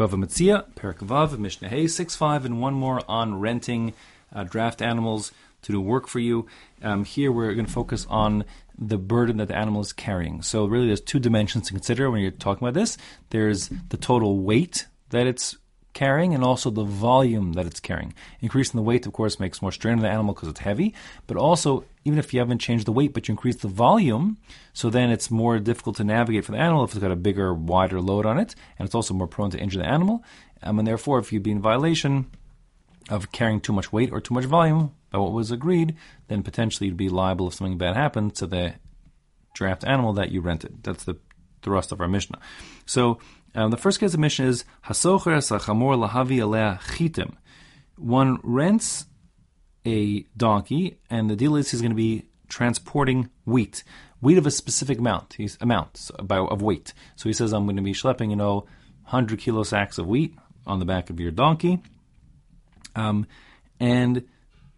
Bava Metzia, Perak Vav, Mishnah Hay, 6 5, and one more on renting uh, draft animals to do work for you. Um, here we're going to focus on the burden that the animal is carrying. So, really, there's two dimensions to consider when you're talking about this there's the total weight that it's carrying and also the volume that it's carrying. Increasing the weight, of course, makes more strain on the animal because it's heavy, but also, even if you haven't changed the weight, but you increase the volume, so then it's more difficult to navigate for the animal if it's got a bigger, wider load on it, and it's also more prone to injure the animal. Um, and therefore, if you'd be in violation of carrying too much weight or too much volume by what was agreed, then potentially you'd be liable if something bad happened to the draft animal that you rented. That's the thrust of our Mishnah. So, um, the first case of Mishnah is Hasocher Sachamor Lahavi Alea Chitim. One rents a donkey, and the deal is he's going to be transporting wheat, wheat of a specific amount, he's amount of weight. So he says, I'm going to be schlepping, you know, 100 kilo sacks of wheat on the back of your donkey. Um, and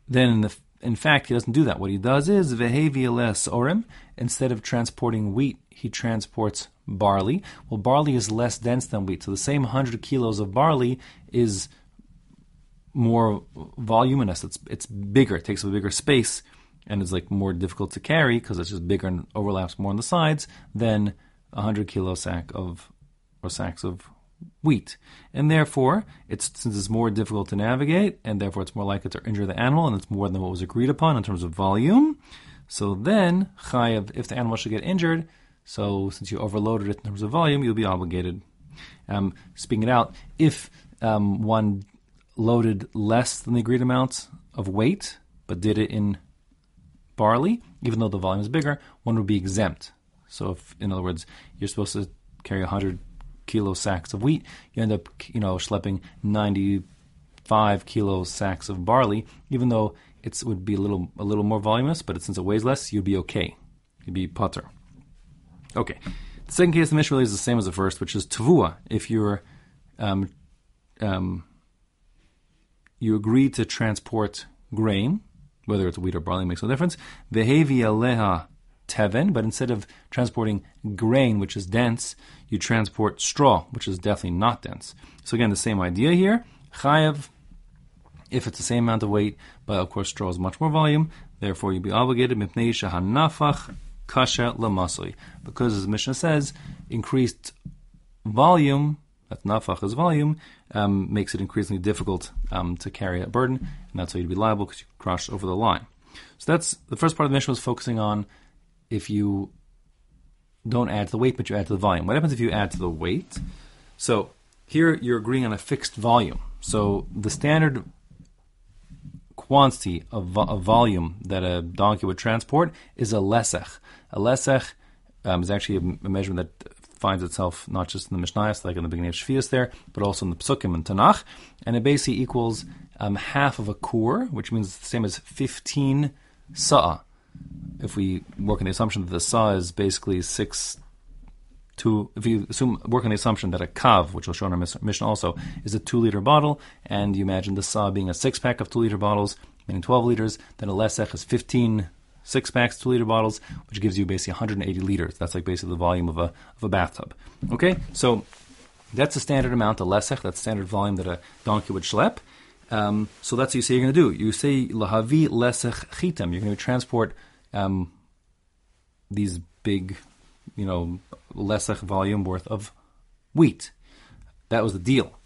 then in the in fact, he doesn't do that. What he does is vehevi orim. Instead of transporting wheat, he transports barley. Well, barley is less dense than wheat, so the same 100 kilos of barley is more voluminous. It's it's bigger. It takes up a bigger space, and is like more difficult to carry because it's just bigger and overlaps more on the sides than a 100 kilo sack of or sacks of wheat. And therefore, it's since it's more difficult to navigate, and therefore it's more likely to injure the animal, and it's more than what was agreed upon in terms of volume. So then, chayav, if the animal should get injured, so since you overloaded it in terms of volume, you'll be obligated. Um, speaking it out, if um, one loaded less than the agreed amount of weight, but did it in barley, even though the volume is bigger, one would be exempt. So, if, in other words, you're supposed to carry 100 kilo sacks of wheat, you end up, you know, schlepping 95 kilo sacks of barley, even though it would be a little a little more voluminous, but since it weighs less, you'd be okay. You'd be patur. Okay. The second case of the Mishnah really is the same as the first, which is tavua. If you're um, um, you agree to transport grain, whether it's wheat or barley makes no difference. Vehevi aleha teven, but instead of transporting grain, which is dense, you transport straw, which is definitely not dense. So again, the same idea here. Chayev, if it's the same amount of weight, but of course straw is much more volume, therefore you'd be obligated mipnei shahanafach kasha lamasoi. Because as Mishnah says, increased volume, that nafach volume, um, makes it increasingly difficult um, to carry a burden, and that's why you'd be liable because you crossed over the line. So that's the first part of the Mishnah was focusing on if you don't add to the weight, but you add to the volume. What happens if you add to the weight? So here you're agreeing on a fixed volume. So the standard quantity of, vo- of volume that a donkey would transport is a lesech. A lesech um, is actually a, measurement that finds itself not just in the Mishnayos, like in the beginning of Shvius there, but also in the Psukim and Tanakh. And it basically equals um, half of a kur, which means it's the same as 15 sa'ah if we work on the assumption that the saw is basically six two, if you assume work on the assumption that a kav, which we'll show in our Mishnah also, is a two liter bottle, and you imagine the saw being a six pack of two liter bottles, meaning 12 liters, then a lesech is 15 six packs, two liter bottles, which gives you basically 180 liters. That's like basically the volume of a, of a bathtub. Okay, so that's the standard amount, of lesech, that's standard volume that a donkey would schlep. Um, so that's what you say you're going to do. You say lahavi lesech chitam. You're going to transport um, these big, you know, lesech volume worth of wheat. That was the deal.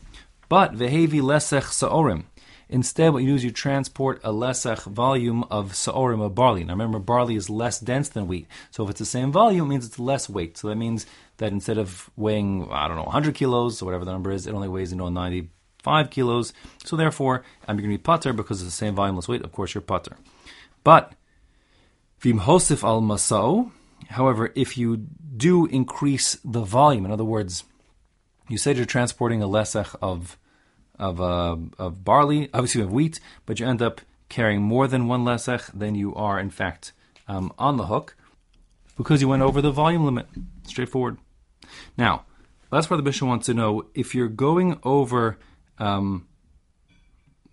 But vehevi lesech saorim. Instead, what you do is you transport a lesech volume of saorim of barley. Now, remember, barley is less dense than wheat. So, if it's the same volume, it means it's less weight. So that means that instead of weighing, I don't know, 100 kilos or whatever the number is, it only weighs, you know, 95 kilos. So therefore, I'm going to be patur because it's the same volume, less weight. Of course, you're patur. But Vim hosif al masao. However, if you do increase the volume, in other words, you said you're transporting a lesech of of uh, of barley, obviously of wheat, but you end up carrying more than one lesech, than you are in fact um, on the hook because you went over the volume limit. Straightforward. Now, that's where the bishop wants to know if you're going over um,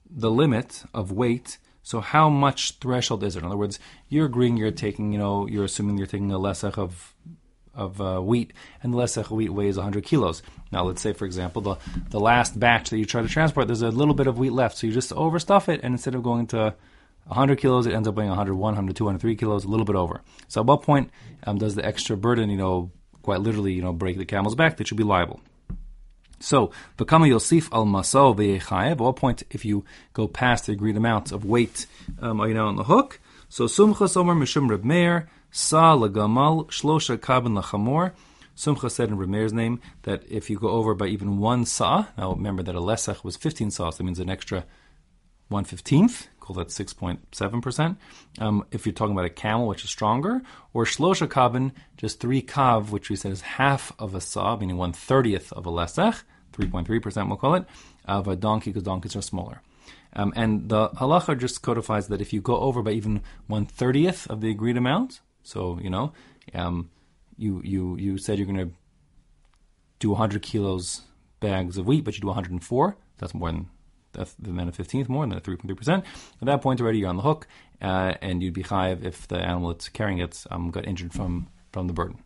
the limit of weight so how much threshold is it? In other words, you're agreeing you're taking, you know, you're assuming you're taking a lesach of of uh, wheat, and the lesech wheat weighs 100 kilos. Now, let's say, for example, the, the last batch that you try to transport, there's a little bit of wheat left, so you just overstuff it, and instead of going to 100 kilos, it ends up weighing 101, 102, 103 kilos, a little bit over. So, at what point um, does the extra burden, you know, quite literally, you know, break the camel's back? That should be liable. So, Bakama Yosif al Masal at what point, if you go past the agreed amount of weight, um, you now on the hook, so Sumchas Omer Mishum Reb Meir, Sa Lagamal, Shlosha Kabin Lachamor, Sumcha said in Reb Meir's name that if you go over by even one sa, now remember that a lesach was 15 saws, that means an extra 1 15th, call that 6.7%. Um, if you're talking about a camel, which is stronger, or shlosha kabin, just three kav, which we said is half of a saw, meaning 1 30th of a lesach, 3.3% we'll call it, of a donkey, because donkeys are smaller. Um, and the halacha just codifies that if you go over by even 1 30th of the agreed amount, so, you know, um, you, you, you said you're going to do 100 kilos bags of wheat, but you do 104, that's more than that's the a 15th more than a 3.3%. At that point already you're on the hook, uh, and you'd be chayiv if the animal that's carrying it um, got injured from, from the burden.